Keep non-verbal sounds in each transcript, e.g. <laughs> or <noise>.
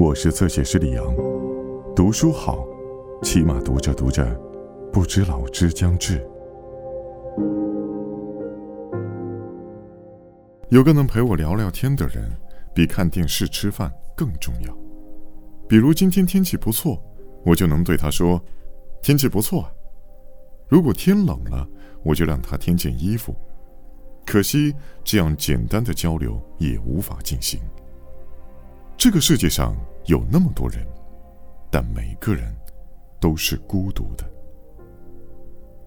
我是侧写师李阳，读书好，起码读着读着，不知老之将至。有个能陪我聊聊天的人，比看电视吃饭更重要。比如今天天气不错，我就能对他说：“天气不错。”如果天冷了，我就让他添件衣服。可惜这样简单的交流也无法进行。这个世界上有那么多人，但每个人都是孤独的。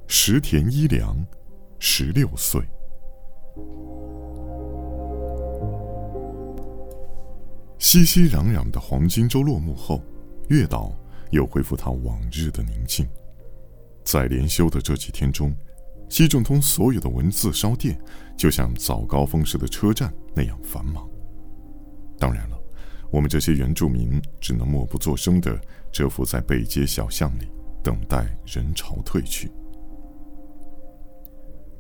石田一良，十六岁。熙熙攘攘的黄金周落幕后，月岛又恢复它往日的宁静。在连休的这几天中，西正通所有的文字商店就像早高峰时的车站那样繁忙。当然了。我们这些原住民只能默不作声地蛰伏在背街小巷里，等待人潮退去。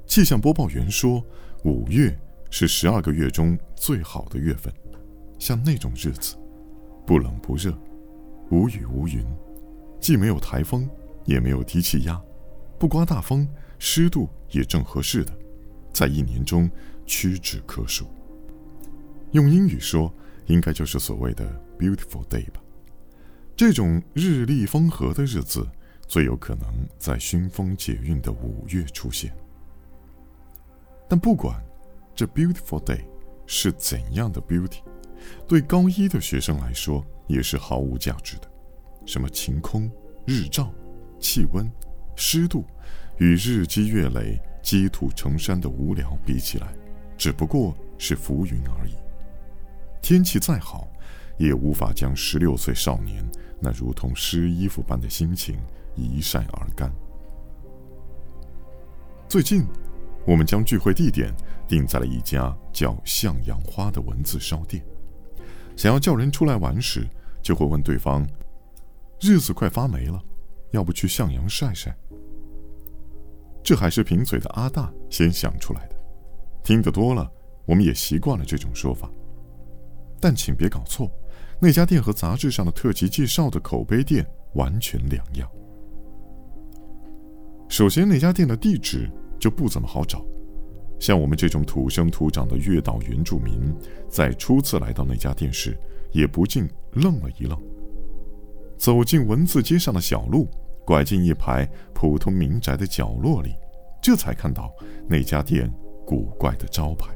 气象播报员说，五月是十二个月中最好的月份，像那种日子，不冷不热，无雨无云，既没有台风，也没有低气压，不刮大风，湿度也正合适的，在一年中屈指可数。用英语说。应该就是所谓的 beautiful day 吧。这种日丽风和的日子，最有可能在熏风解韵的五月出现。但不管这 beautiful day 是怎样的 beauty，对高一的学生来说也是毫无价值的。什么晴空、日照、气温、湿度，与日积月累、积土成山的无聊比起来，只不过是浮云而已。天气再好，也无法将十六岁少年那如同湿衣服般的心情一晒而干。最近，我们将聚会地点定在了一家叫“向阳花”的文字烧店。想要叫人出来玩时，就会问对方：“日子快发霉了，要不去向阳晒晒？”这还是贫嘴的阿大先想出来的。听得多了，我们也习惯了这种说法。但请别搞错，那家店和杂志上的特辑介绍的口碑店完全两样。首先，那家店的地址就不怎么好找，像我们这种土生土长的月岛原住民，在初次来到那家店时，也不禁愣了一愣。走进文字街上的小路，拐进一排普通民宅的角落里，这才看到那家店古怪的招牌。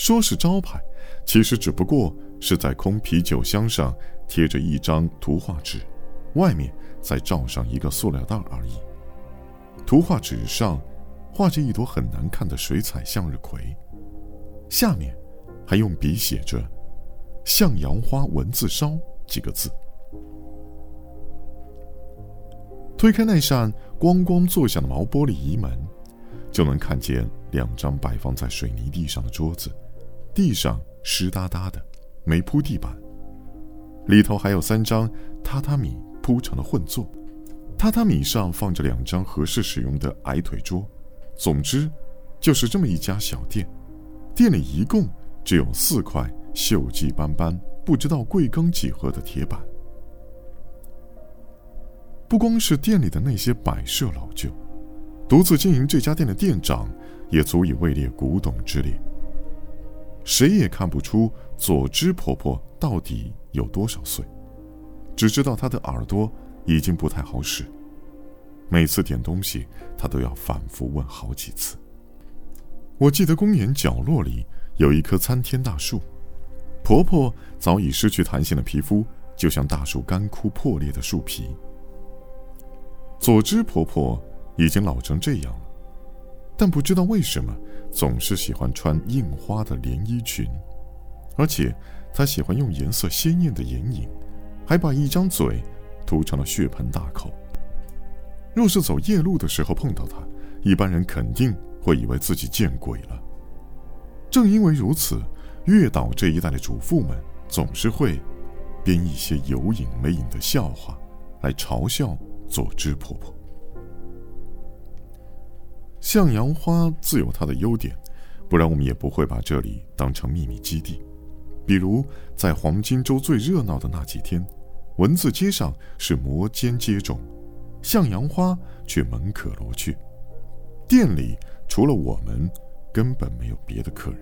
说是招牌，其实只不过是在空啤酒箱上贴着一张图画纸，外面再罩上一个塑料袋而已。图画纸上画着一朵很难看的水彩向日葵，下面还用笔写着“向阳花文字烧”几个字。推开那扇咣咣作响的毛玻璃移门，就能看见两张摆放在水泥地上的桌子。地上湿哒哒的，没铺地板。里头还有三张榻榻米铺成了混坐，榻榻米上放着两张合适使用的矮腿桌。总之，就是这么一家小店。店里一共只有四块锈迹斑斑、不知道贵庚几何的铁板。不光是店里的那些摆设老旧，独自经营这家店的店长也足以位列古董之列。谁也看不出佐知婆婆到底有多少岁，只知道她的耳朵已经不太好使。每次点东西，她都要反复问好几次。我记得公园角落里有一棵参天大树，婆婆早已失去弹性的皮肤，就像大树干枯破裂的树皮。佐知婆婆已经老成这样了。但不知道为什么，总是喜欢穿印花的连衣裙，而且她喜欢用颜色鲜艳的眼影，还把一张嘴涂成了血盆大口。若是走夜路的时候碰到她，一般人肯定会以为自己见鬼了。正因为如此，月岛这一带的主妇们总是会编一些有影没影的笑话，来嘲笑佐知婆婆。向阳花自有它的优点，不然我们也不会把这里当成秘密基地。比如在黄金周最热闹的那几天，文字街上是摩肩接踵，向阳花却门可罗雀，店里除了我们，根本没有别的客人。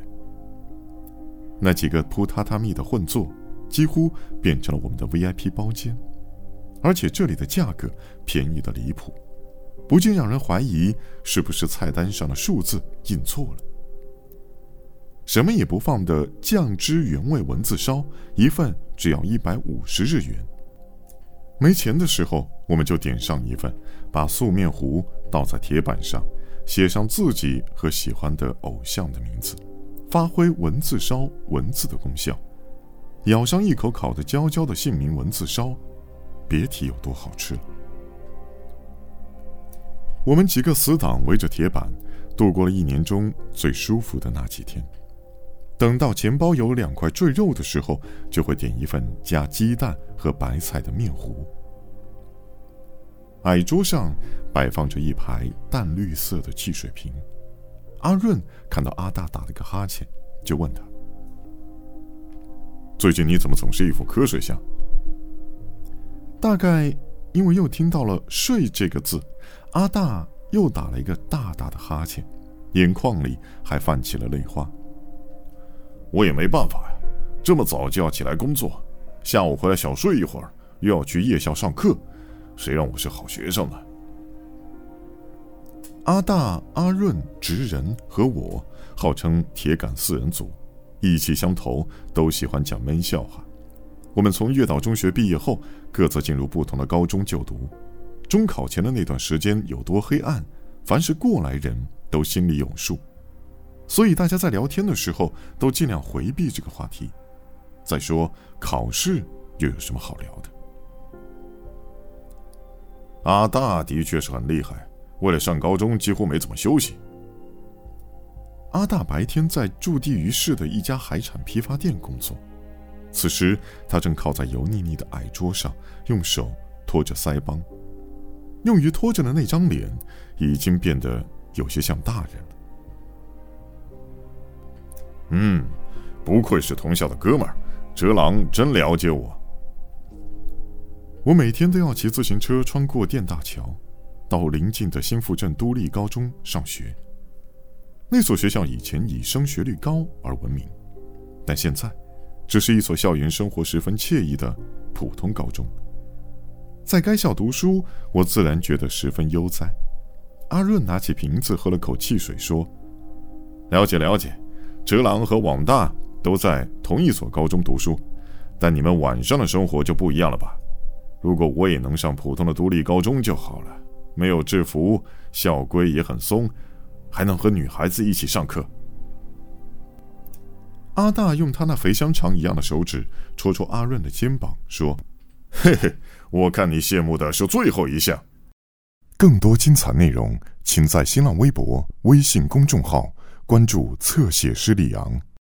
那几个铺榻榻米的混座，几乎变成了我们的 VIP 包间，而且这里的价格便宜的离谱，不禁让人怀疑是不是菜单上的数字印错了。什么也不放的酱汁原味文字烧，一份只要一百五十日元。没钱的时候，我们就点上一份，把素面糊倒在铁板上，写上自己和喜欢的偶像的名字，发挥文字烧文字的功效。咬上一口烤得焦焦的姓名文字烧，别提有多好吃了。我们几个死党围着铁板，度过了一年中最舒服的那几天。等到钱包有两块赘肉的时候，就会点一份加鸡蛋和白菜的面糊。矮桌上摆放着一排淡绿色的汽水瓶。阿润看到阿大打了个哈欠，就问他：“最近你怎么总是一副瞌睡相？”大概因为又听到了“睡”这个字，阿大又打了一个大大的哈欠，眼眶里还泛起了泪花。我也没办法呀，这么早就要起来工作，下午回来小睡一会儿，又要去夜校上课，谁让我是好学生呢？阿大、阿润、直人和我号称铁杆四人组，意气相投，都喜欢讲闷笑话。我们从月岛中学毕业后，各自进入不同的高中就读。中考前的那段时间有多黑暗，凡是过来人都心里有数。所以大家在聊天的时候都尽量回避这个话题。再说考试又有什么好聊的？阿大的确是很厉害，为了上高中几乎没怎么休息。阿大白天在驻地于市的一家海产批发店工作，此时他正靠在油腻腻的矮桌上，用手托着腮帮，用于托着的那张脸已经变得有些像大人了。嗯，不愧是同校的哥们儿，哲郎真了解我。我每天都要骑自行车穿过电大桥，到邻近的新富镇都立高中上学。那所学校以前以升学率高而闻名，但现在只是一所校园生活十分惬意的普通高中。在该校读书，我自然觉得十分悠哉。阿润拿起瓶子喝了口汽水，说：“了解，了解。”哲郎和网大都在同一所高中读书，但你们晚上的生活就不一样了吧？如果我也能上普通的独立高中就好了，没有制服，校规也很松，还能和女孩子一起上课。阿大用他那肥香肠一样的手指戳戳阿润的肩膀，说：“ <laughs> 嘿嘿，我看你羡慕的是最后一项。”更多精彩内容，请在新浪微博、微信公众号。关注侧写师李昂。